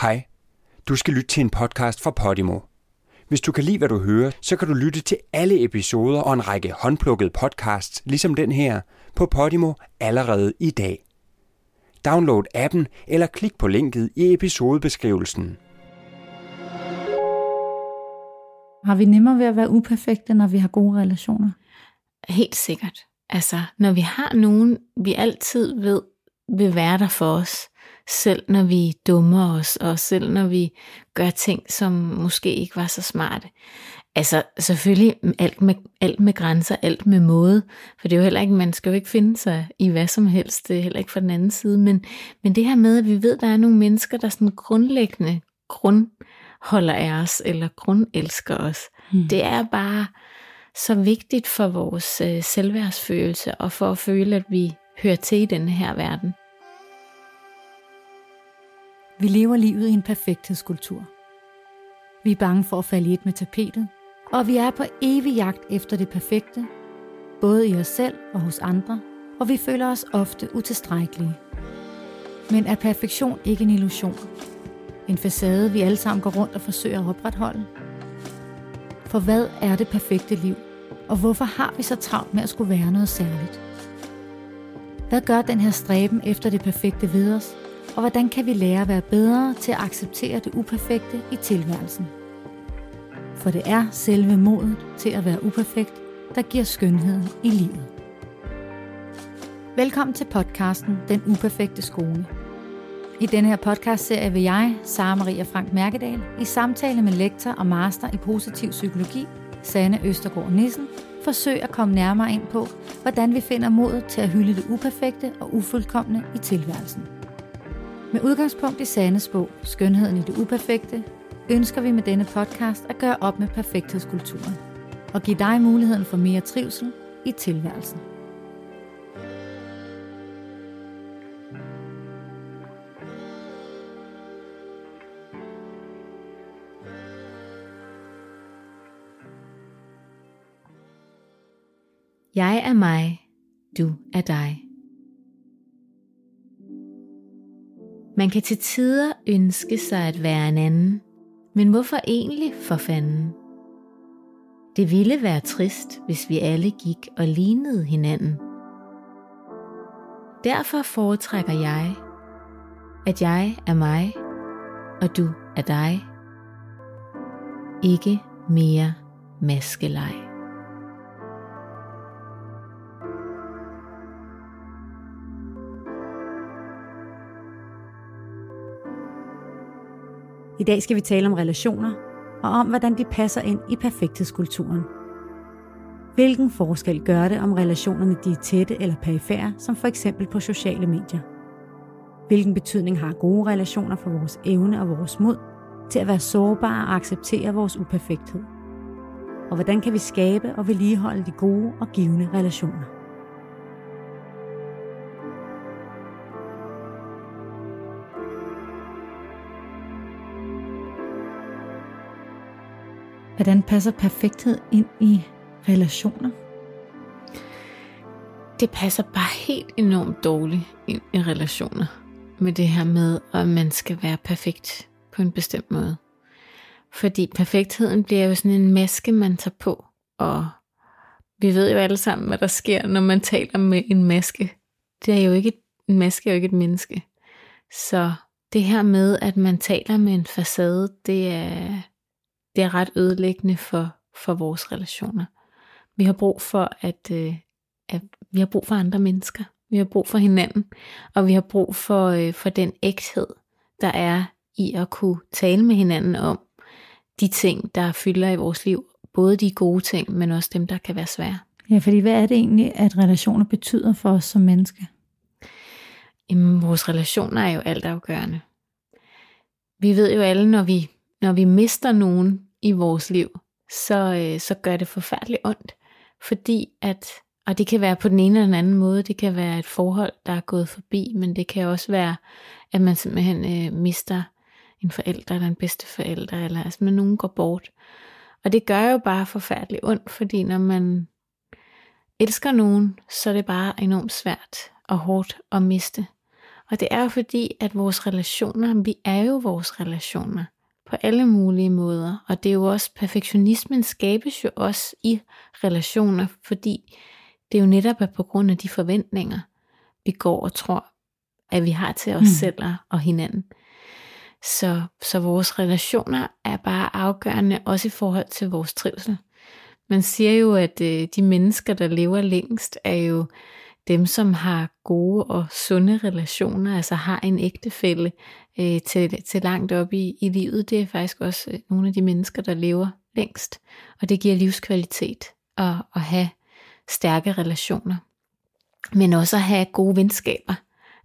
Hej. Du skal lytte til en podcast fra Podimo. Hvis du kan lide, hvad du hører, så kan du lytte til alle episoder og en række håndplukkede podcasts, ligesom den her, på Podimo allerede i dag. Download appen eller klik på linket i episodebeskrivelsen. Har vi nemmere ved at være uperfekte, når vi har gode relationer? Helt sikkert. Altså, når vi har nogen, vi altid ved, vil være der for os, selv når vi dummer os, og selv når vi gør ting, som måske ikke var så smarte. Altså selvfølgelig alt med, alt med grænser, alt med måde, for det er jo heller ikke, man skal jo ikke finde sig i hvad som helst, det er heller ikke fra den anden side, men, men det her med, at vi ved, at der er nogle mennesker, der sådan grundlæggende grundholder af os, eller grundelsker os, hmm. det er bare så vigtigt for vores øh, selvværdsfølelse, og for at føle, at vi hører til i denne her verden. Vi lever livet i en perfekthedskultur. Vi er bange for at falde i et med tapetet, og vi er på evig jagt efter det perfekte, både i os selv og hos andre, og vi føler os ofte utilstrækkelige. Men er perfektion ikke en illusion? En facade, vi alle sammen går rundt og forsøger at opretholde? For hvad er det perfekte liv, og hvorfor har vi så travlt med at skulle være noget særligt? Hvad gør den her stræben efter det perfekte ved os, og hvordan kan vi lære at være bedre til at acceptere det uperfekte i tilværelsen? For det er selve modet til at være uperfekt, der giver skønheden i livet. Velkommen til podcasten Den Uperfekte Skole. I denne her podcastserie vil jeg, Sara Maria Frank Mærkedal, i samtale med lektor og master i positiv psykologi, Sanne Østergaard Nissen, forsøge at komme nærmere ind på, hvordan vi finder modet til at hylde det uperfekte og ufuldkommende i tilværelsen. Med udgangspunkt i Sandes bog, Skønheden i det uperfekte, ønsker vi med denne podcast at gøre op med perfekthedskulturen og give dig muligheden for mere trivsel i tilværelsen. Jeg er mig, du er dig. Man kan til tider ønske sig at være en anden, men hvorfor egentlig for fanden? Det ville være trist, hvis vi alle gik og lignede hinanden. Derfor foretrækker jeg, at jeg er mig, og du er dig. Ikke mere maskelej. I dag skal vi tale om relationer, og om hvordan de passer ind i perfekthedskulturen. Hvilken forskel gør det, om relationerne de er tætte eller perifære, som for eksempel på sociale medier? Hvilken betydning har gode relationer for vores evne og vores mod til at være sårbare og acceptere vores uperfekthed? Og hvordan kan vi skabe og vedligeholde de gode og givende relationer? Hvordan passer perfekthed ind i relationer? Det passer bare helt enormt dårligt ind i relationer. Med det her med, at man skal være perfekt på en bestemt måde. Fordi perfektheden bliver jo sådan en maske, man tager på. Og vi ved jo alle sammen, hvad der sker, når man taler med en maske. Det er jo ikke et, en maske er jo ikke et menneske. Så det her med, at man taler med en facade, det er, det er ret ødelæggende for, for vores relationer. Vi har brug for, at, øh, at vi har brug for andre mennesker. Vi har brug for hinanden, og vi har brug for, øh, for den ægthed, der er i at kunne tale med hinanden om de ting, der fylder i vores liv. Både de gode ting, men også dem, der kan være svære. Ja, fordi hvad er det egentlig, at relationer betyder for os som mennesker? Jamen, vores relationer er jo altafgørende. Vi ved jo alle, når vi, når vi mister nogen, i vores liv, så, øh, så gør det forfærdeligt ondt. Fordi at, og det kan være på den ene eller den anden måde, det kan være et forhold, der er gået forbi, men det kan også være, at man simpelthen øh, mister en forælder eller en bedste forælder, eller altså, når nogen går bort. Og det gør jo bare forfærdeligt ondt, fordi når man elsker nogen, så er det bare enormt svært og hårdt at miste. Og det er jo fordi, at vores relationer, vi er jo vores relationer på alle mulige måder. Og det er jo også, perfektionismen skabes jo også i relationer, fordi det er jo netop er på grund af de forventninger, vi går og tror, at vi har til os mm. selv og hinanden. Så, så vores relationer er bare afgørende, også i forhold til vores trivsel. Man siger jo, at øh, de mennesker, der lever længst, er jo dem, som har gode og sunde relationer, altså har en ægtefælle øh, til, til langt op i, i livet. Det er faktisk også øh, nogle af de mennesker, der lever længst. Og det giver livskvalitet at, at have stærke relationer. Men også at have gode venskaber.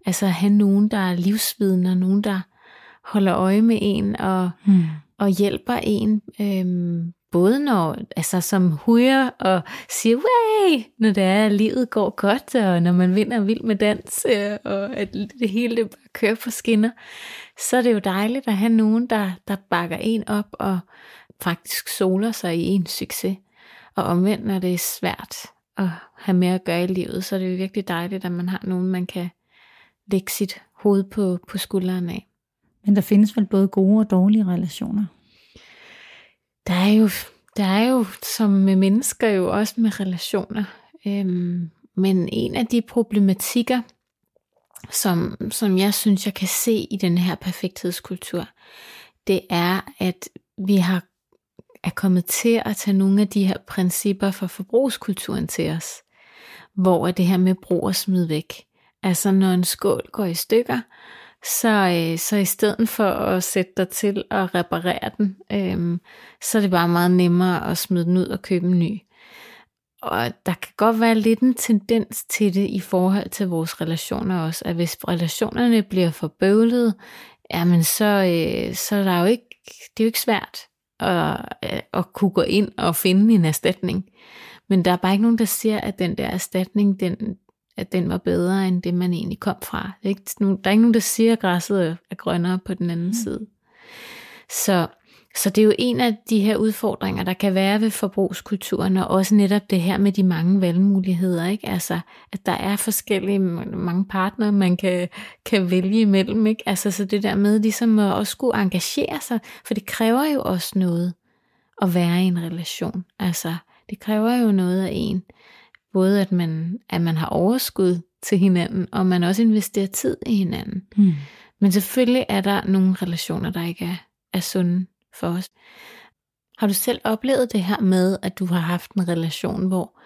Altså at have nogen, der er livsvidende, nogen, der holder øje med en og, hmm. og hjælper en. Øhm, både når, altså som hujer og siger, way, når det er, at livet går godt, og når man vinder vild med dans, øh, og at det hele det bare kører på skinner, så er det jo dejligt at have nogen, der, der bakker en op og faktisk soler sig i en succes. Og omvendt, når det er svært at have mere at gøre i livet, så er det jo virkelig dejligt, at man har nogen, man kan lægge sit hoved på, på skulderen af. Men der findes vel både gode og dårlige relationer? Der er jo, der er jo som med mennesker jo også med relationer. Øhm, men en af de problematikker, som, som jeg synes, jeg kan se i den her perfekthedskultur, det er, at vi har er kommet til at tage nogle af de her principper for forbrugskulturen til os, hvor det her med brug og smid væk. Altså når en skål går i stykker, så, øh, så i stedet for at sætte dig til at reparere den, øh, så er det bare meget nemmere at smide den ud og købe en ny. Og der kan godt være lidt en tendens til det i forhold til vores relationer også, at hvis relationerne bliver for bøvlede, jamen så, øh, så er der jo ikke, det er jo ikke svært at, øh, at kunne gå ind og finde en erstatning. Men der er bare ikke nogen, der siger, at den der erstatning, den, at den var bedre end det, man egentlig kom fra. Der er ikke nogen, der, er ikke nogen, der siger, at græsset er grønnere på den anden mm. side. Så, så det er jo en af de her udfordringer, der kan være ved forbrugskulturen, og også netop det her med de mange valgmuligheder. Ikke? Altså, at der er forskellige mange partnere, man kan, kan vælge imellem. Ikke? Altså, så det der med ligesom at også skulle engagere sig, for det kræver jo også noget at være i en relation. Altså, det kræver jo noget af en både at man, at man har overskud til hinanden, og man også investerer tid i hinanden. Mm. Men selvfølgelig er der nogle relationer, der ikke er, er sunde for os. Har du selv oplevet det her med, at du har haft en relation, hvor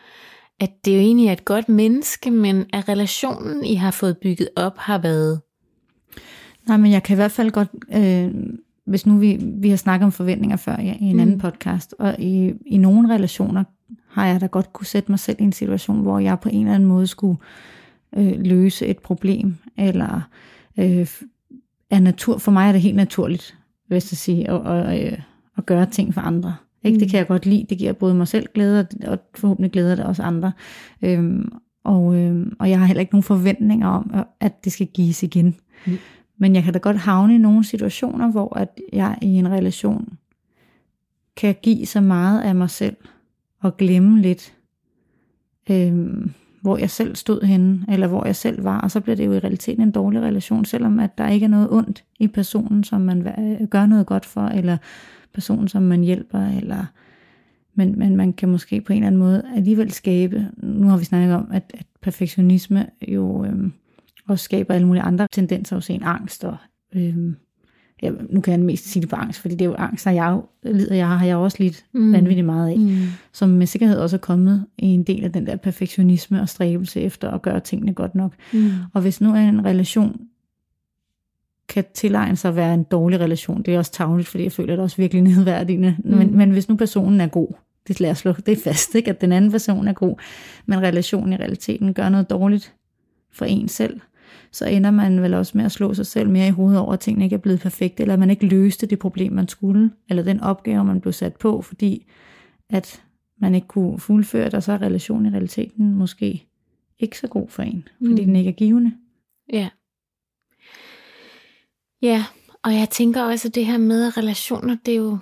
at det jo egentlig er et godt menneske, men at relationen, I har fået bygget op, har været? Nej, men jeg kan i hvert fald godt, øh, hvis nu vi, vi har snakket om forventninger før ja, i en mm. anden podcast, og i, i nogle relationer har jeg da godt kunne sætte mig selv i en situation, hvor jeg på en eller anden måde skulle øh, løse et problem, eller øh, er natur, for mig er det helt naturligt, hvis jeg sige, at, at, øh, at gøre ting for andre. Ikke? Mm. Det kan jeg godt lide. Det giver både mig selv glæde, og forhåbentlig glæder det også andre. Øhm, og, øhm, og jeg har heller ikke nogen forventninger om, at det skal gives igen. Mm. Men jeg kan da godt havne i nogle situationer, hvor at jeg i en relation kan give så meget af mig selv, og glemme lidt, øh, hvor jeg selv stod henne, eller hvor jeg selv var, og så bliver det jo i realiteten en dårlig relation, selvom at der ikke er noget ondt i personen, som man øh, gør noget godt for, eller personen, som man hjælper, eller men, men man kan måske på en eller anden måde alligevel skabe, nu har vi snakket om, at, at perfektionisme jo øh, også skaber alle mulige andre tendenser hos en, angst og øh, ja, nu kan jeg mest sige det på angst, fordi det er jo angst, og jeg lider jeg har jeg også lidt mm. vanvittigt meget af, mm. som med sikkerhed også er kommet i en del af den der perfektionisme og stræbelse efter at gøre tingene godt nok. Mm. Og hvis nu er en relation kan tilegne sig at være en dårlig relation, det er også tageligt, fordi jeg føler det også virkelig nedværdigende, mm. men, men hvis nu personen er god, det lader slå, det er fast, ikke? at den anden person er god, men relationen i realiteten gør noget dårligt for en selv, så ender man vel også med at slå sig selv mere i hovedet over, at tingene ikke er blevet perfekte, eller man ikke løste det problem, man skulle, eller den opgave, man blev sat på, fordi at man ikke kunne fuldføre det, og så er relationen i realiteten måske ikke så god for en, fordi mm. den ikke er givende. Ja. Ja, og jeg tænker også, at det her med relationer, det er jo,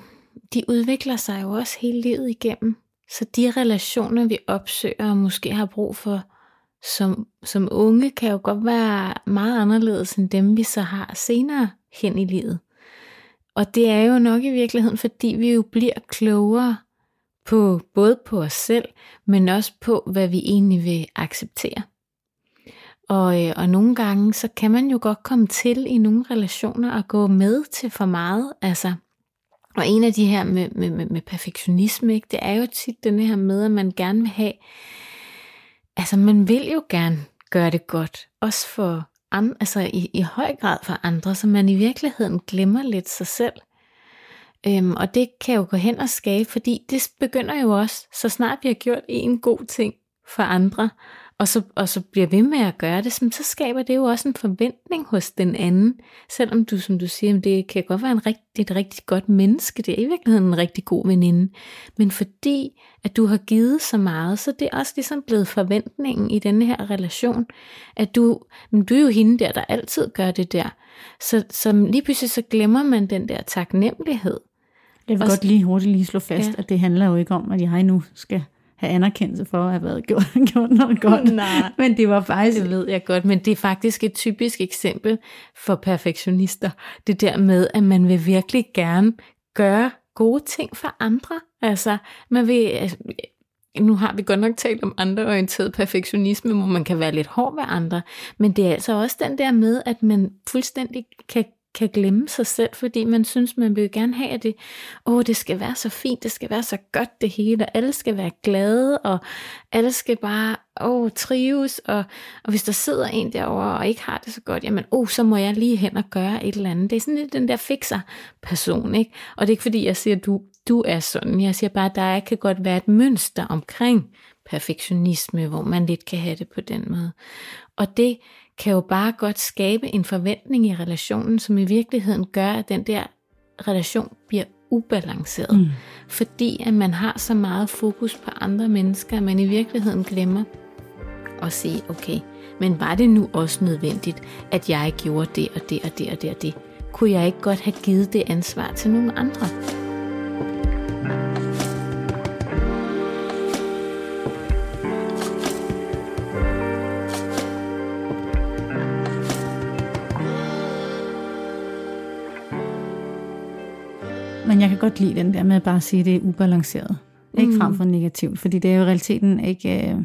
de udvikler sig jo også hele livet igennem. Så de relationer, vi opsøger og måske har brug for som, som unge kan jo godt være meget anderledes end dem, vi så har senere hen i livet. Og det er jo nok i virkeligheden, fordi vi jo bliver klogere på både på os selv, men også på, hvad vi egentlig vil acceptere. Og, øh, og nogle gange, så kan man jo godt komme til i nogle relationer at gå med til for meget. Altså, og en af de her med, med, med, med perfektionisme, ikke, det er jo tit den her med, at man gerne vil have, altså man vil jo gerne gøre det godt, også for andre, altså i, i høj grad for andre, så man i virkeligheden glemmer lidt sig selv. Øhm, og det kan jo gå hen og skabe, fordi det begynder jo også, så snart vi har gjort en god ting for andre, og så, og så bliver ved med at gøre det, så skaber det jo også en forventning hos den anden. Selvom du, som du siger, det kan godt være en rigt, et rigtig godt menneske, det er i virkeligheden en rigtig god veninde. Men fordi, at du har givet så meget, så det er også ligesom blevet forventningen i denne her relation, at du, men du er jo hende der, der altid gør det der. Så, så lige pludselig så glemmer man den der taknemmelighed. Jeg vil og, godt lige hurtigt lige slå fast, ja. at det handler jo ikke om, at jeg nu skal have anerkendelse for at have været gjort, gjort noget godt. Nej, men det var faktisk... Det ved jeg godt, men det er faktisk et typisk eksempel for perfektionister. Det der med, at man vil virkelig gerne gøre gode ting for andre. Altså, man vil, altså, nu har vi godt nok talt om andreorienteret perfektionisme, hvor man kan være lidt hård ved andre, men det er altså også den der med, at man fuldstændig kan kan glemme sig selv, fordi man synes, man vil gerne have at det. Åh, det skal være så fint, det skal være så godt det hele, og alle skal være glade, og alle skal bare åh, trives, og, og hvis der sidder en derovre og ikke har det så godt, jamen, åh, så må jeg lige hen og gøre et eller andet. Det er sådan lidt den der fixer person, ikke? Og det er ikke fordi, jeg siger, du, du er sådan. Jeg siger bare, at der kan godt være et mønster omkring perfektionisme, hvor man lidt kan have det på den måde. Og det kan jo bare godt skabe en forventning i relationen, som i virkeligheden gør, at den der relation bliver ubalanceret. Mm. Fordi at man har så meget fokus på andre mennesker, at man i virkeligheden glemmer at sige, okay, men var det nu også nødvendigt, at jeg gjorde det og det og det og det og det? Kunne jeg ikke godt have givet det ansvar til nogle andre? Men jeg kan godt lide den der med at bare sige, at det er ubalanceret. Mm. Ikke frem for negativt, fordi det er jo realiteten ikke... Øh,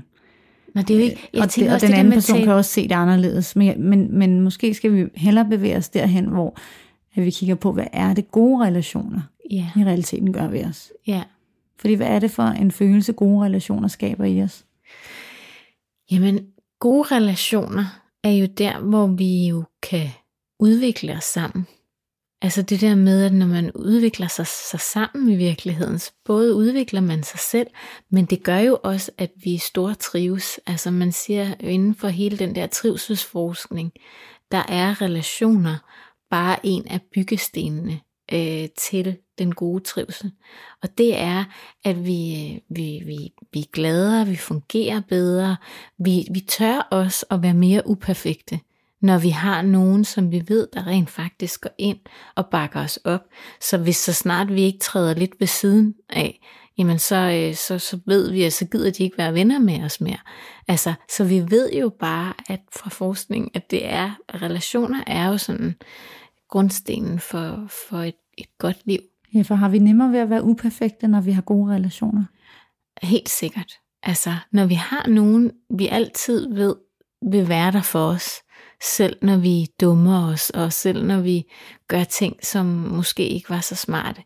Nå, det er jo ikke... Jeg og, det, og den anden person kan også se det anderledes. Men, men, men måske skal vi hellere bevæge os derhen, hvor at vi kigger på, hvad er det gode relationer yeah. i realiteten gør ved os. Ja. Fordi hvad er det for en følelse, gode relationer skaber i os? Jamen, gode relationer er jo der, hvor vi jo kan udvikle os sammen. Altså det der med, at når man udvikler sig, sig sammen i virkeligheden, så både udvikler man sig selv, men det gør jo også, at vi store trives. Altså man siger inden for hele den der trivselsforskning, der er relationer bare en af byggestenene øh, til den gode trivsel. Og det er, at vi, vi, vi, vi er gladere, vi fungerer bedre, vi, vi tør også at være mere uperfekte når vi har nogen, som vi ved, der rent faktisk går ind og bakker os op. Så hvis så snart vi ikke træder lidt ved siden af, jamen så, øh, så, så ved vi, at så gider de ikke være venner med os mere. Altså, så vi ved jo bare, at fra forskning, at det er, relationer er jo sådan grundstenen for, for et, et godt liv. Ja, for har vi nemmere ved at være uperfekte, når vi har gode relationer? Helt sikkert. Altså, når vi har nogen, vi altid ved, vil være der for os, selv når vi dummer os, og selv når vi gør ting, som måske ikke var så smarte.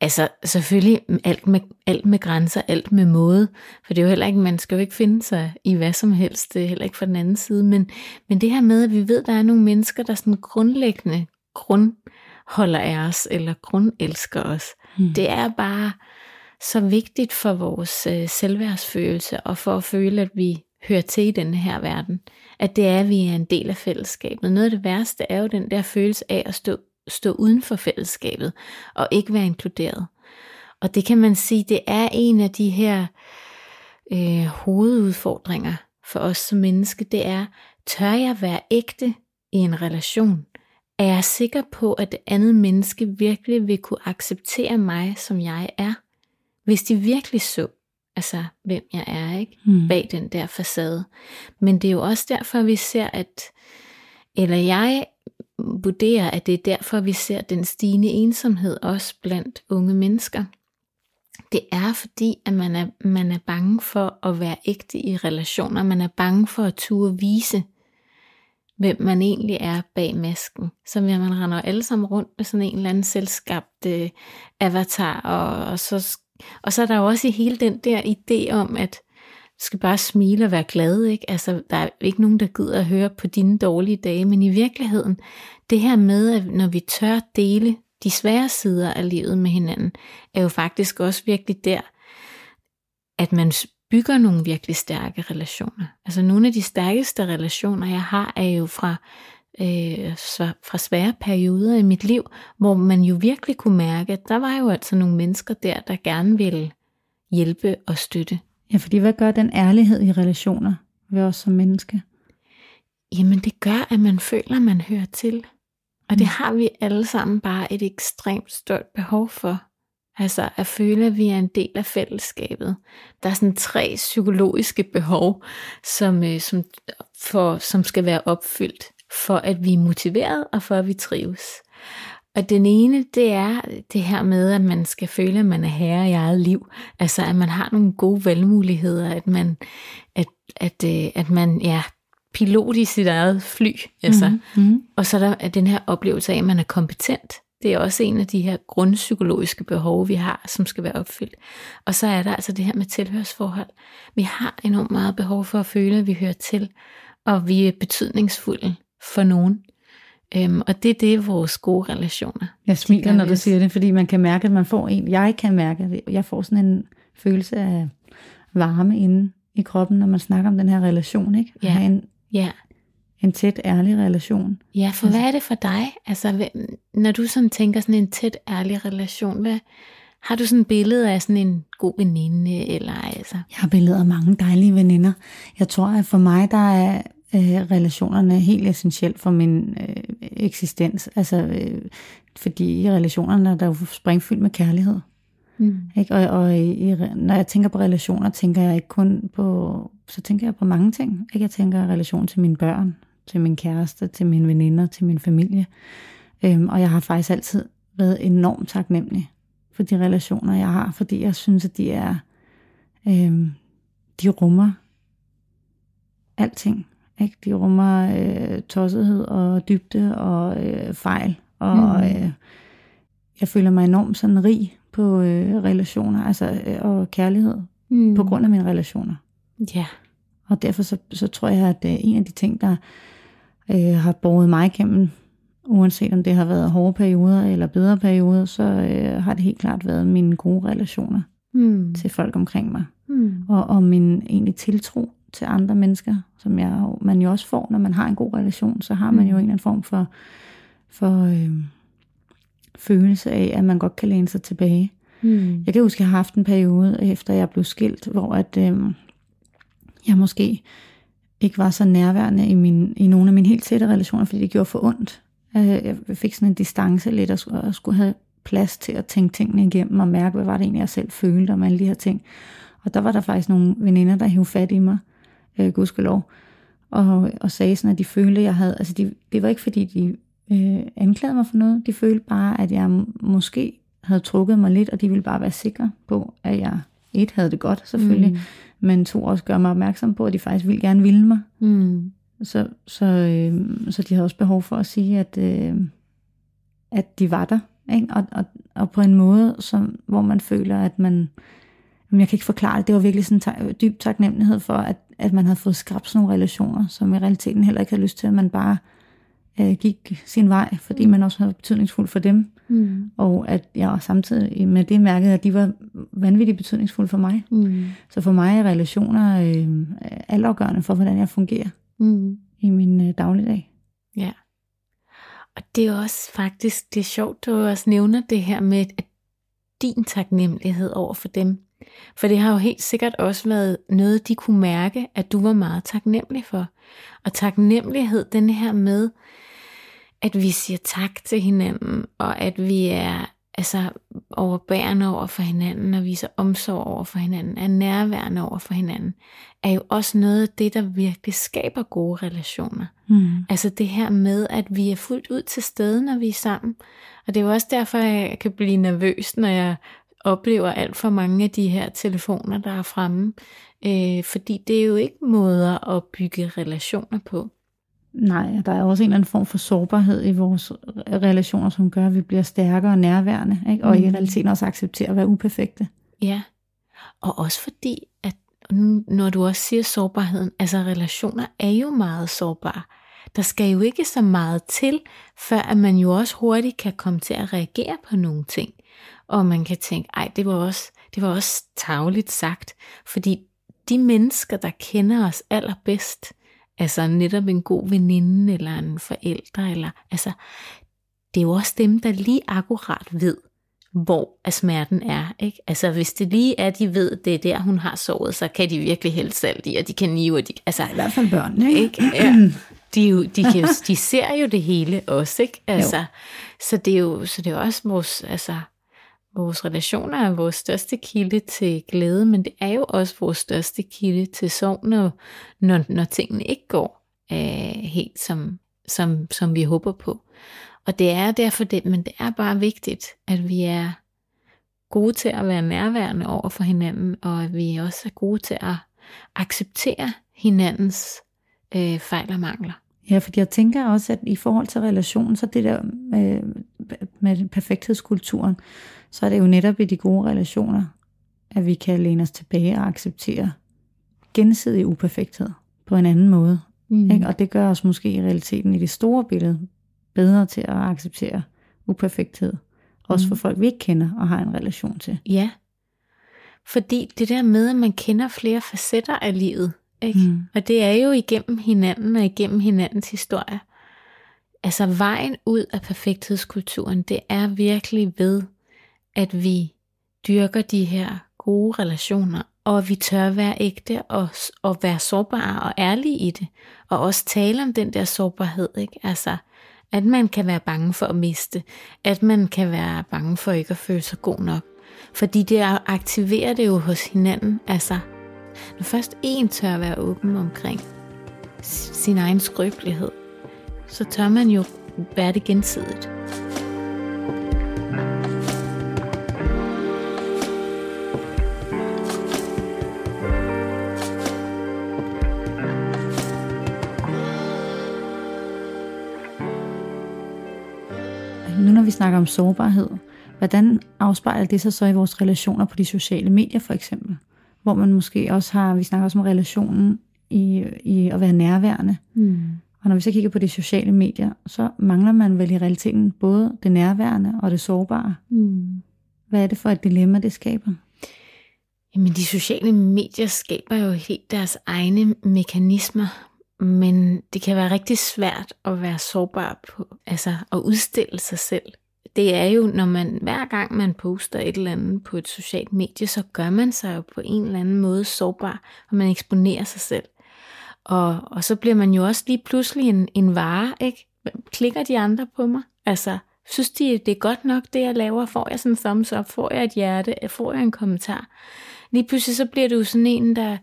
Altså selvfølgelig alt med, alt med grænser, alt med måde, for det er jo heller ikke, man skal jo ikke finde sig i hvad som helst, det er heller ikke fra den anden side, men, men det her med, at vi ved, at der er nogle mennesker, der sådan grundlæggende grundholder af os, eller grundelsker os, hmm. det er bare så vigtigt for vores øh, selvværdsfølelse, og for at føle, at vi hører til i den her verden. At det er, at vi er en del af fællesskabet. Noget af det værste er jo den der følelse af at stå, stå uden for fællesskabet, og ikke være inkluderet. Og det kan man sige, det er en af de her øh, hovedudfordringer for os som menneske, det er, tør jeg være ægte i en relation? Er jeg sikker på, at det andet menneske virkelig vil kunne acceptere mig, som jeg er? Hvis de virkelig så, altså hvem jeg er, ikke? Mm. Bag den der facade. Men det er jo også derfor, vi ser, at, eller jeg vurderer, at det er derfor, vi ser den stigende ensomhed også blandt unge mennesker. Det er fordi, at man er, man er bange for at være ægte i relationer. Man er bange for at turde vise, hvem man egentlig er bag masken. Så man render alle sammen rundt med sådan en eller anden selvskabt øh, avatar, og, og, så, og så er der jo også hele den der idé om, at du skal bare smile og være glad, ikke? Altså, der er ikke nogen, der gider at høre på dine dårlige dage, men i virkeligheden, det her med, at når vi tør dele de svære sider af livet med hinanden, er jo faktisk også virkelig der, at man bygger nogle virkelig stærke relationer. Altså nogle af de stærkeste relationer, jeg har, er jo fra, øh, fra svære perioder i mit liv, hvor man jo virkelig kunne mærke, at der var jo altså nogle mennesker der, der gerne ville hjælpe og støtte. Ja, fordi hvad gør den ærlighed i relationer ved os som menneske? Jamen det gør, at man føler, at man hører til. Og det har vi alle sammen bare et ekstremt stort behov for. Altså at føle, at vi er en del af fællesskabet. Der er sådan tre psykologiske behov, som, øh, som, for, som skal være opfyldt, for at vi er motiveret og for at vi trives. Og den ene, det er det her med, at man skal føle, at man er herre i eget liv. Altså at man har nogle gode valgmuligheder, at man, at, at, øh, at man ja, pilot i sit eget fly. Altså. Mm-hmm. Og så er der den her oplevelse af, at man er kompetent. Det er også en af de her grundpsykologiske behov, vi har, som skal være opfyldt. Og så er der altså det her med tilhørsforhold. Vi har enormt meget behov for at føle, at vi hører til, og vi er betydningsfulde for nogen. Øhm, og det er det, vores gode relationer. Jeg smiler, når du siger det, fordi man kan mærke, at man får en, jeg kan mærke, at jeg får sådan en følelse af varme inde i kroppen, når man snakker om den her relation, ikke? At Ja. have en, Ja, en tæt, ærlig relation. ja for hvad er det for dig? Altså, når du sådan tænker sådan en tæt, ærlig relation, hvad, har du sådan et billede af sådan en god veninde, eller altså? Jeg har billeder af mange dejlige veninder. Jeg tror, at for mig, der er øh, relationerne helt essentielt for min øh, eksistens. Altså, øh, fordi i relationerne, der er jo springfyldt med kærlighed. Mm. Ikke? Og, og i, i, når jeg tænker på relationer, tænker jeg ikke kun på, så tænker jeg på mange ting. Ikke? Jeg tænker relation til mine børn, til min kæreste, til mine veninder, til min familie. Øhm, og jeg har faktisk altid været enormt taknemmelig for de relationer, jeg har, fordi jeg synes, at de er, øhm, de rummer alting. Ikke? De rummer øh, tossethed og dybde og øh, fejl. Og Mm. øh, jeg føler mig enormt sådan rig på øh, relationer altså, øh, og kærlighed Mm. på grund af mine relationer. Ja. Og derfor så, så tror jeg, at øh, en af de ting, der øh, har båret mig igennem, uanset om det har været hårde perioder eller bedre perioder, så øh, har det helt klart været mine gode relationer Mm. til folk omkring mig. Mm. Og, og min egentlig tiltro til andre mennesker, som jeg, man jo også får, når man har en god relation, så har man jo en eller anden form for, for øh, følelse af, at man godt kan læne sig tilbage. Mm. Jeg kan huske, at jeg har haft en periode, efter jeg blev skilt, hvor at, øh, jeg måske ikke var så nærværende i, min, i nogle af mine helt tætte relationer, fordi det gjorde for ondt. Øh, Jeg fik sådan en distance lidt, og skulle, og skulle have plads til at tænke tingene igennem, og mærke, hvad var det egentlig, jeg selv følte om alle de her ting. Og der var der faktisk nogle veninder, der hævde fat i mig, øh, gudskelov, og, og sagde sådan, at de følte, jeg havde, altså de, det var ikke fordi, de øh, anklagede mig for noget, de følte bare, at jeg måske havde trukket mig lidt, og de ville bare være sikre på, at jeg et havde det godt selvfølgelig, mm. men to også gøre mig opmærksom på, at de faktisk ville gerne ville mig. Mm. Så, så, øh, så de havde også behov for at sige, at, øh, at de var der. Ikke? Og, og, og på en måde, som, hvor man føler, at man... Jamen, jeg kan ikke forklare det. Det var virkelig sådan en dyb taknemmelighed for, at, at man havde fået skrabt sådan nogle relationer, som i realiteten heller ikke havde lyst til, at man bare øh, gik sin vej, fordi man også havde betydningsfuld for dem. Mm. Og at jeg samtidig med det mærkede, at de var vanvittigt betydningsfulde for mig. Mm. Så for mig er relationer øh, altafgørende for, hvordan jeg fungerer Mm. i min øh, dagligdag. Ja. Og det er også faktisk, det er sjovt, du også nævner det her med at din taknemmelighed over for dem. For det har jo helt sikkert også været noget, de kunne mærke, at du var meget taknemmelig for. Og taknemmelighed, den her med, at vi siger tak til hinanden, og at vi er altså overbærende over for hinanden og viser omsorg over for hinanden, er nærværende over for hinanden, er jo også noget af det, der virkelig skaber gode relationer. Mm. Altså det her med, at vi er fuldt ud til stede, når vi er sammen. Og det er jo også derfor, jeg kan blive nervøs, når jeg oplever alt for mange af de her telefoner, der er fremme. Øh, fordi det er jo ikke måder at bygge relationer på. Nej, der er også en eller anden form for sårbarhed i vores relationer, som gør, at vi bliver stærkere og nærværende, ikke? og mm. i realiteten også accepterer at være uperfekte. Ja, og også fordi, at når du også siger sårbarheden, altså relationer er jo meget sårbare. Der skal jo ikke så meget til, før at man jo også hurtigt kan komme til at reagere på nogle ting. Og man kan tænke, ej, det var også, det var også tavligt sagt, fordi de mennesker, der kender os allerbedst, altså netop en god veninde eller en forælder, eller, altså, det er jo også dem, der lige akkurat ved, hvor er smerten er. Ikke? Altså hvis det lige er, de ved, det er der, hun har sovet, så kan de virkelig hælde salt i, og de kan nive, og de, altså, I hvert fald børn, ikke? ikke? Ja. De, jo, de, kan, de ser jo det hele også, ikke? Altså, så det er jo så det er jo også vores, altså, vores relationer er vores største kilde til glæde, men det er jo også vores største kilde til sorg, når, når, når tingene ikke går øh, helt som, som, som vi håber på. Og det er derfor det, men det er bare vigtigt, at vi er gode til at være nærværende over for hinanden, og at vi også er gode til at acceptere hinandens øh, fejl og mangler. Ja, fordi jeg tænker også, at i forhold til relationen, så det der øh, med perfekthedskulturen, så er det jo netop i de gode relationer, at vi kan læne os tilbage og acceptere gensidig uperfekthed på en anden måde. Mm. Ikke? Og det gør os måske i realiteten i det store billede bedre til at acceptere uperfekthed. Også for folk, vi ikke kender og har en relation til. Ja, fordi det der med, at man kender flere facetter af livet, ikke? Mm. og det er jo igennem hinanden og igennem hinandens historie. Altså vejen ud af perfekthedskulturen, det er virkelig ved, at vi dyrker de her gode relationer, og at vi tør være ægte og, og være sårbare og ærlige i det, og også tale om den der sårbarhed, ikke? Altså, at man kan være bange for at miste, at man kan være bange for ikke at føle sig god nok. Fordi det aktiverer det jo hos hinanden, altså, når først en tør være åben omkring sin egen skrøbelighed, så tør man jo være det gensidigt. Vi snakker om sårbarhed, hvordan afspejler det sig så i vores relationer på de sociale medier for eksempel? Hvor man måske også har, vi snakker også om relationen i, i at være nærværende. Mm. Og når vi så kigger på de sociale medier, så mangler man vel i realiteten både det nærværende og det sårbare. Mm. Hvad er det for et dilemma, det skaber? Jamen, de sociale medier skaber jo helt deres egne mekanismer, men det kan være rigtig svært at være sårbar på, altså at udstille sig selv. Det er jo, når man hver gang man poster et eller andet på et socialt medie, så gør man sig jo på en eller anden måde sårbar, og man eksponerer sig selv. Og, og så bliver man jo også lige pludselig en, en vare, ikke? Klikker de andre på mig? Altså, synes de, det er godt nok, det jeg laver? Får jeg sådan en thumbs up? Får jeg et hjerte? Får jeg en kommentar? Lige pludselig så bliver du sådan en, der...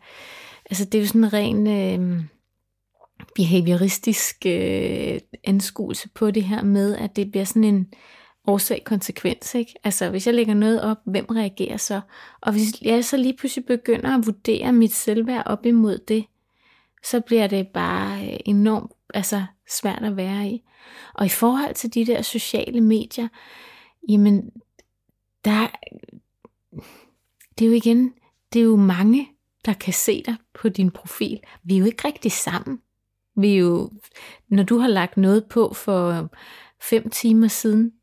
Altså, det er jo sådan en ren... Øh, behavioristisk øh, anskuelse på det her med, at det bliver sådan en årsag-konsekvens. Ikke? Altså hvis jeg lægger noget op, hvem reagerer så? Og hvis jeg så lige pludselig begynder at vurdere mit selvværd op imod det, så bliver det bare øh, enormt altså, svært at være i. Og i forhold til de der sociale medier, jamen, der, det er jo igen, det er jo mange, der kan se dig på din profil. Vi er jo ikke rigtig sammen. Vi er jo, når du har lagt noget på for fem timer siden,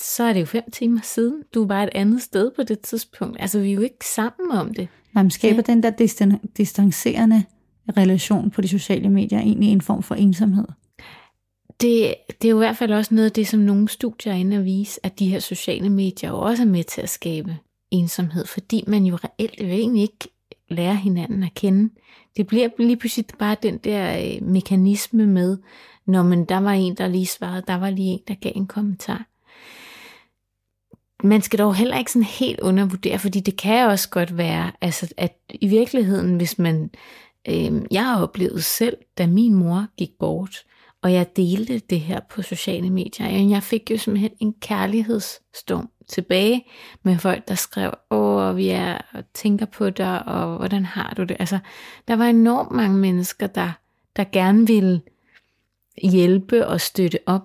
så er det jo fem timer siden. Du var et andet sted på det tidspunkt. Altså, vi er jo ikke sammen om det. Nej, man skaber ja. den der distan- distancerende relation på de sociale medier egentlig en form for ensomhed. Det, det er jo i hvert fald også noget af det, som nogle studier er inde at vise, at de her sociale medier jo også er med til at skabe ensomhed, fordi man jo reelt jo egentlig ikke lærer hinanden at kende. Det bliver lige pludselig bare den der øh, mekanisme med, når man der var en, der lige svarede, der var lige en, der gav en kommentar man skal dog heller ikke sådan helt undervurdere, fordi det kan også godt være, altså, at i virkeligheden, hvis man, øh, jeg har oplevet selv, da min mor gik bort, og jeg delte det her på sociale medier, jeg fik jo simpelthen en kærlighedsstorm tilbage med folk, der skrev, åh, vi er og tænker på dig, og hvordan har du det? Altså, der var enormt mange mennesker, der, der gerne ville hjælpe og støtte op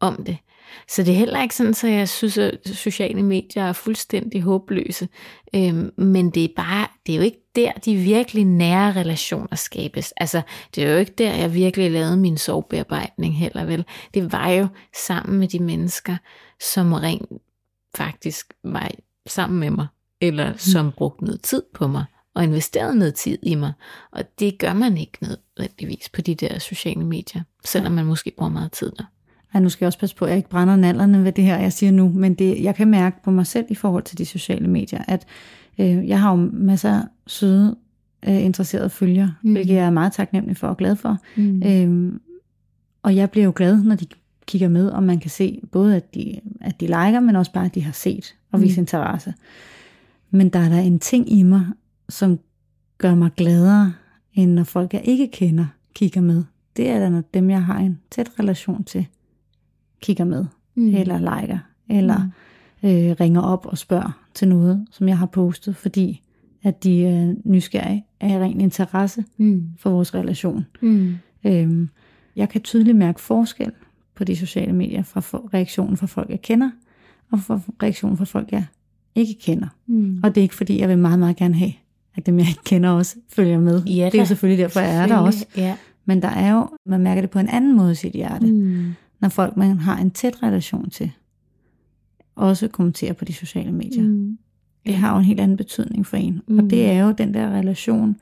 om det. Så det er heller ikke sådan, at så jeg synes, at sociale medier er fuldstændig håbløse. Øhm, men det er bare, det er jo ikke der, de virkelig nære relationer skabes. Altså, det er jo ikke der, jeg virkelig lavede min sorgbearbejdning heller vel. Det var jo sammen med de mennesker, som rent faktisk var sammen med mig, eller mm. som brugte noget tid på mig, og investerede noget tid i mig. Og det gør man ikke nødvendigvis på de der sociale medier, selvom man måske bruger meget tid der. Ej, nu skal jeg også passe på, at jeg ikke brænder nallerne ved det her, jeg siger nu, men det, jeg kan mærke på mig selv i forhold til de sociale medier, at øh, jeg har jo masser af søde, øh, interesserede følgere, mm. hvilket jeg er meget taknemmelig for og glad for. Mm. Øh, og jeg bliver jo glad, når de kigger med, og man kan se både, at de, at de liker, men også bare, at de har set og vist mm. interesse. Men der er der en ting i mig, som gør mig gladere, end når folk, jeg ikke kender, kigger med. Det er da, når dem, jeg har en tæt relation til, kigger med, mm. eller liker, eller mm. øh, ringer op og spørger til noget, som jeg har postet, fordi at de er nysgerrige af ren interesse mm. for vores relation. Mm. Øhm, jeg kan tydeligt mærke forskel på de sociale medier fra reaktionen fra folk, jeg kender, og fra reaktionen fra folk, jeg ikke kender. Mm. Og det er ikke fordi, jeg vil meget, meget gerne have, at dem, jeg ikke kender, også følger med. Ja, det er jo selvfølgelig derfor, jeg er der også. Ja. Men der er jo, man mærker det på en anden måde i sit hjerte. Mm når folk, man har en tæt relation til, også kommenterer på de sociale medier. Mm. Det har jo en helt anden betydning for en. Mm. Og det er jo den der relation,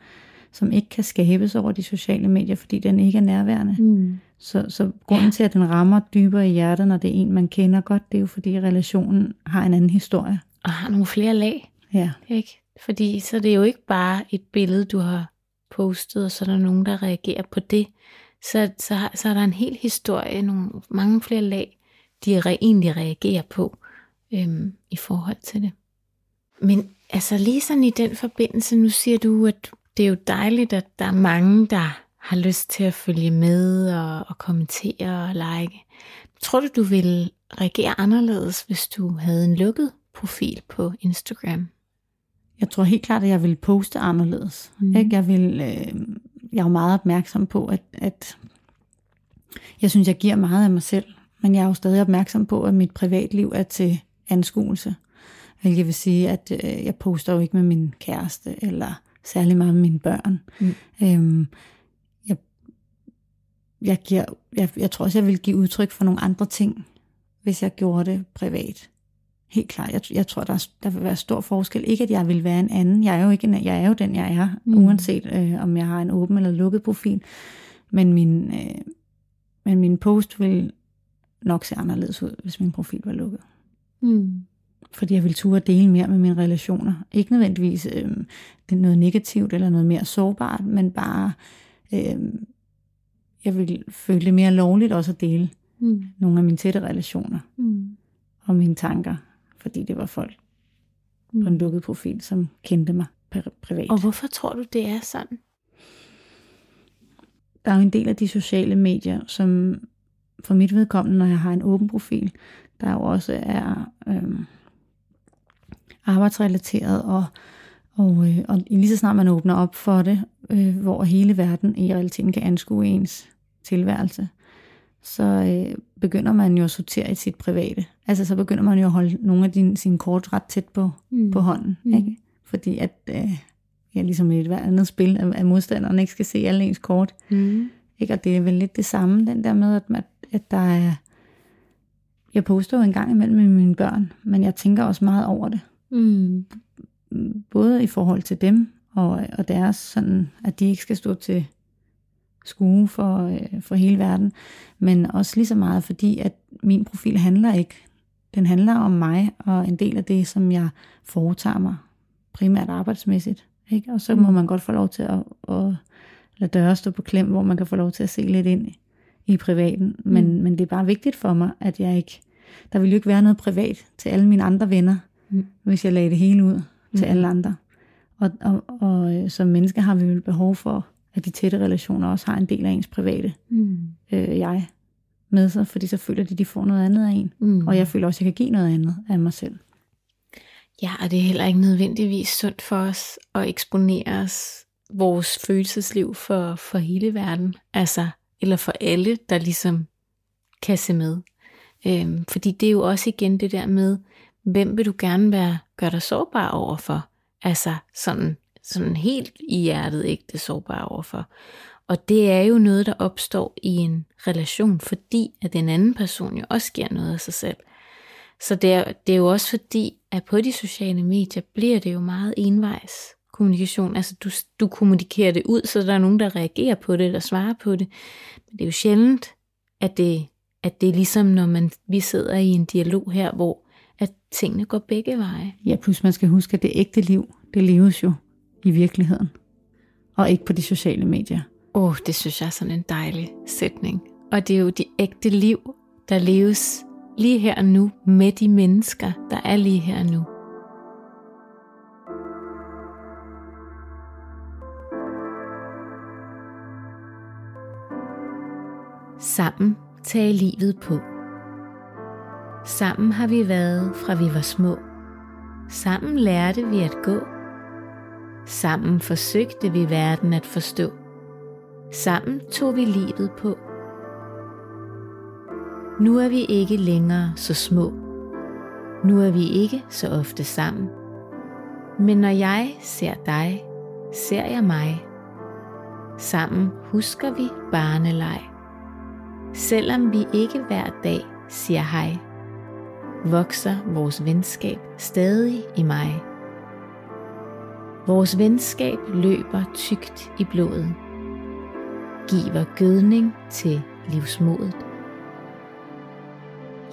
som ikke kan skabes over de sociale medier, fordi den ikke er nærværende. Mm. Så, så grunden til, at den rammer dybere i hjertet, når det er en, man kender godt, det er jo fordi relationen har en anden historie. Og har nogle flere lag. Ja. Ikke? Fordi så det er jo ikke bare et billede, du har postet, og så er der nogen, der reagerer på det så, så, så er der en hel historie, nogle, mange flere lag, de re, egentlig reagerer på øhm, i forhold til det. Men altså lige sådan i den forbindelse, nu siger du, at det er jo dejligt, at der er mange, der har lyst til at følge med og, og kommentere og like. Tror du, du ville reagere anderledes, hvis du havde en lukket profil på Instagram? Jeg tror helt klart, at jeg vil poste anderledes. Mm. Ikke? Jeg vil øh, jeg er jo meget opmærksom på, at, at jeg synes, jeg giver meget af mig selv, men jeg er jo stadig opmærksom på, at mit privatliv er til anskuelse. Hvilket vil sige, at øh, jeg poster jo ikke med min kæreste, eller særlig meget med mine børn. Mm. Øhm, jeg, jeg, giver, jeg, jeg tror også, jeg vil give udtryk for nogle andre ting, hvis jeg gjorde det privat. Helt klart. Jeg, jeg tror, der, er, der vil være stor forskel. Ikke, at jeg vil være en anden. Jeg er jo, ikke en, jeg er jo den, jeg er, mm. uanset øh, om jeg har en åben eller lukket profil. Men min, øh, men min post vil nok se anderledes ud, hvis min profil var lukket. Mm. Fordi jeg vil turde dele mere med mine relationer. Ikke nødvendigvis øh, noget negativt eller noget mere sårbart, men bare, øh, jeg vil føle det mere lovligt også at dele mm. nogle af mine tætte relationer. Mm. Og mine tanker fordi det var folk mm. på en lukket profil, som kendte mig privat. Og hvorfor tror du, det er sådan? Der er jo en del af de sociale medier, som for mit vedkommende, når jeg har en åben profil, der jo også er øh, arbejdsrelateret, og, og, øh, og lige så snart man åbner op for det, øh, hvor hele verden i realiteten kan anskue ens tilværelse, så øh, begynder man jo at sortere i sit private. Altså så begynder man jo at holde nogle af dine, sine kort ret tæt på, mm. på hånden. Mm. Ikke? Fordi at, øh, ja, ligesom i et hvert andet spil, at, at modstanderen ikke skal se alle ens kort. Mm. Ikke? Og det er vel lidt det samme, den der med, at, at, at der er... Jeg poster jo en gang imellem med mine børn, men jeg tænker også meget over det. Mm. Både i forhold til dem, og, og deres sådan, at de ikke skal stå til skue for, øh, for hele verden, men også lige så meget fordi, at min profil handler ikke. Den handler om mig og en del af det, som jeg foretager mig, primært arbejdsmæssigt. Ikke? Og så må mm. man godt få lov til at, at lade døre stå på klem, hvor man kan få lov til at se lidt ind i, privaten. Men, mm. men det er bare vigtigt for mig, at jeg ikke der ville jo ikke være noget privat til alle mine andre venner, mm. hvis jeg lagde det hele ud til mm. alle andre. Og, og, og øh, som menneske har vi vel behov for, at de tætte relationer også har en del af ens private mm. øh, jeg med sig, fordi så føler de, at de får noget andet af en. Mm. Og jeg føler også, at jeg kan give noget andet af mig selv. Ja, og det er heller ikke nødvendigvis sundt for os at eksponere os vores følelsesliv for, for hele verden. Altså, eller for alle, der ligesom kan se med. Øhm, fordi det er jo også igen det der med, hvem vil du gerne være, gøre dig sårbar overfor? Altså sådan, sådan helt i hjertet ikke det overfor. Og det er jo noget, der opstår i en relation, fordi at den anden person jo også giver noget af sig selv. Så det er, det er jo også fordi, at på de sociale medier bliver det jo meget envejs kommunikation. Altså du, du kommunikerer det ud, så der er nogen, der reagerer på det eller svarer på det. Men det er jo sjældent, at det, at det er ligesom, når man, vi sidder i en dialog her, hvor at tingene går begge veje. Ja, plus man skal huske, at det ægte liv, det leves jo i virkeligheden, og ikke på de sociale medier. Åh, oh, det synes jeg er sådan en dejlig sætning. Og det er jo de ægte liv, der leves lige her og nu med de mennesker, der er lige her og nu. Sammen tage livet på. Sammen har vi været fra vi var små. Sammen lærte vi at gå. Sammen forsøgte vi verden at forstå. Sammen tog vi livet på. Nu er vi ikke længere så små. Nu er vi ikke så ofte sammen. Men når jeg ser dig, ser jeg mig. Sammen husker vi barneleg. Selvom vi ikke hver dag siger hej, vokser vores venskab stadig i mig. Vores venskab løber tykt i blodet, giver gødning til livsmodet.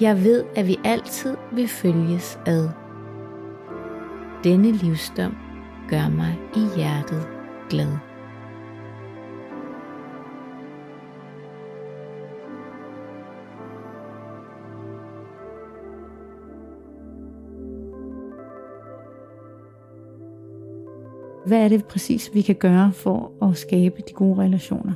Jeg ved, at vi altid vil følges ad. Denne livsdom gør mig i hjertet glad. Hvad er det præcis, vi kan gøre for at skabe de gode relationer?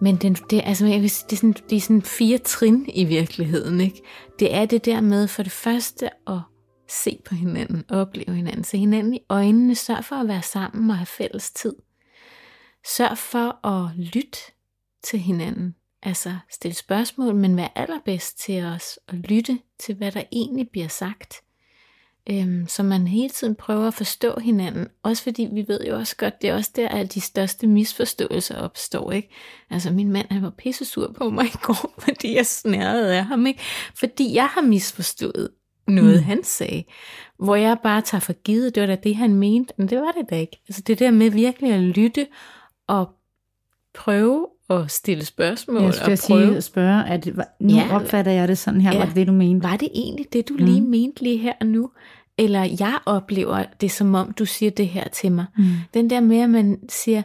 Men den, det, altså, jeg vil sige, det, er sådan, det er sådan fire trin i virkeligheden. Ikke? Det er det der med for det første at se på hinanden, opleve hinanden, se hinanden i øjnene, sørg for at være sammen og have fælles tid. Sørg for at lytte til hinanden, altså stille spørgsmål, men være allerbedst til os at lytte til, hvad der egentlig bliver sagt. Øhm, så man hele tiden prøver at forstå hinanden. Også fordi vi ved jo også godt, det er også der, at de største misforståelser opstår. Ikke? Altså min mand han var pissesur på mig i går, fordi jeg snærede af ham. Ikke? Fordi jeg har misforstået noget, mm. han sagde. Hvor jeg bare tager for givet, det var da det, han mente. Men det var det da ikke. Altså det der med virkelig at lytte og prøve at stille spørgsmål. Jeg og prøve. sige, spørge, at nu ja, opfatter jeg det sådan her, ja, var det det, du mente? Var det egentlig det, du mm. lige mente lige her og nu? Eller jeg oplever det som om, du siger det her til mig. Mm. Den der med, at man siger...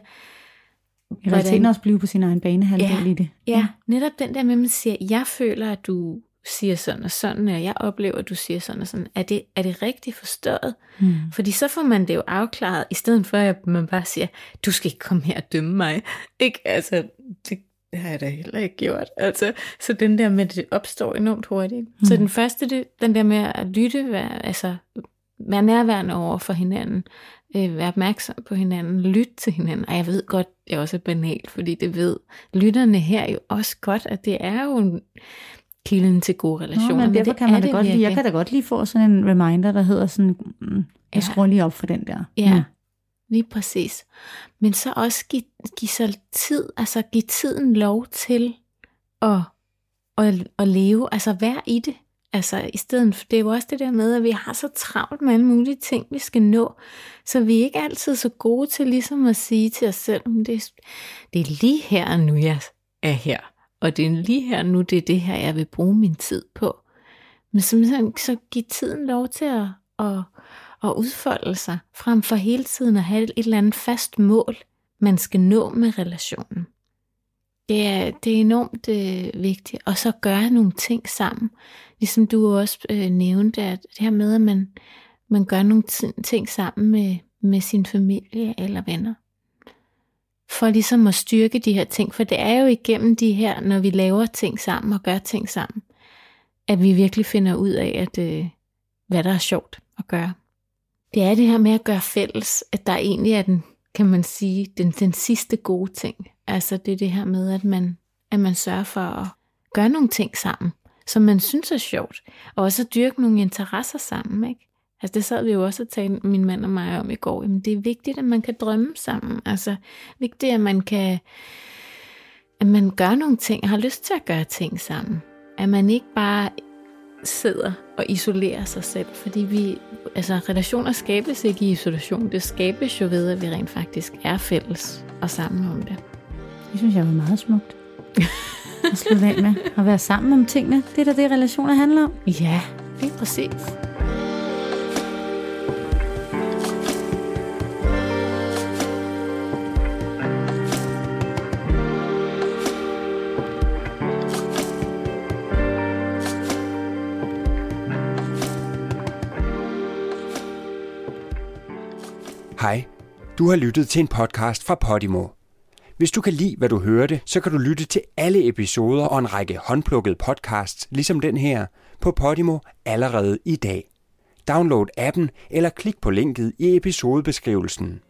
I realiteten også blive på sin egen bane ja, i det. Ja, netop den der med, at man siger, jeg føler, at du siger sådan og sådan, og jeg oplever, at du siger sådan og sådan. Er det, er det rigtigt forstået? Mm. Fordi så får man det jo afklaret, i stedet for at man bare siger, du skal ikke komme her og dømme mig. Ikke? Altså, det, det har jeg da heller ikke gjort. Altså, så den der med, det opstår enormt hurtigt. Mm. Så den første, det, den der med at lytte, være, altså, være nærværende over for hinanden, øh, være opmærksom på hinanden, lytte til hinanden. Og jeg ved godt, det er også banalt, fordi det ved lytterne her jo også godt, at det er jo en, kilden til gode relationer. Nå, men derfor men kan man da godt lide, jeg kan da godt lige få sådan en reminder, der hedder sådan, mm, jeg ja. skruer lige op for den der. Ja, mm. lige præcis. Men så også give, give sig tid, altså give tiden lov til at, at, at leve, altså være i det. Altså i stedet for, det er jo også det der med, at vi har så travlt med alle mulige ting, vi skal nå, så vi er ikke altid så gode til ligesom at sige til os selv, det, det er lige her nu, jeg er her og det er lige her nu, det er det her, jeg vil bruge min tid på. Men simpelthen så give tiden lov til at, at, at udfolde sig, frem for hele tiden at have et eller andet fast mål, man skal nå med relationen. Det er, det er enormt øh, vigtigt. Og så gøre nogle ting sammen. Ligesom du også øh, nævnte, at det her med, at man, man gør nogle ting sammen med, med sin familie eller venner. For ligesom at styrke de her ting, for det er jo igennem de her, når vi laver ting sammen og gør ting sammen, at vi virkelig finder ud af, at øh, hvad der er sjovt at gøre. Det er det her med at gøre fælles, at der egentlig er den, kan man sige, den, den sidste gode ting. Altså det er det her med, at man, at man sørger for at gøre nogle ting sammen, som man synes er sjovt, og også at dyrke nogle interesser sammen, ikke? Altså det sad vi jo også og talte min mand og mig om i går. Jamen det er vigtigt, at man kan drømme sammen. Altså vigtigt, at man kan at man gør nogle ting, har lyst til at gøre ting sammen. At man ikke bare sidder og isolerer sig selv, fordi vi, altså relationer skabes ikke i isolation, det skabes jo ved, at vi rent faktisk er fælles og sammen om det. Det synes jeg var meget smukt. at slutte af med at være sammen om tingene. Det er da det, relationer handler om. Ja, det er præcis. Du har lyttet til en podcast fra Podimo. Hvis du kan lide, hvad du hørte, så kan du lytte til alle episoder og en række håndplukkede podcasts, ligesom den her, på Podimo allerede i dag. Download appen eller klik på linket i episodebeskrivelsen.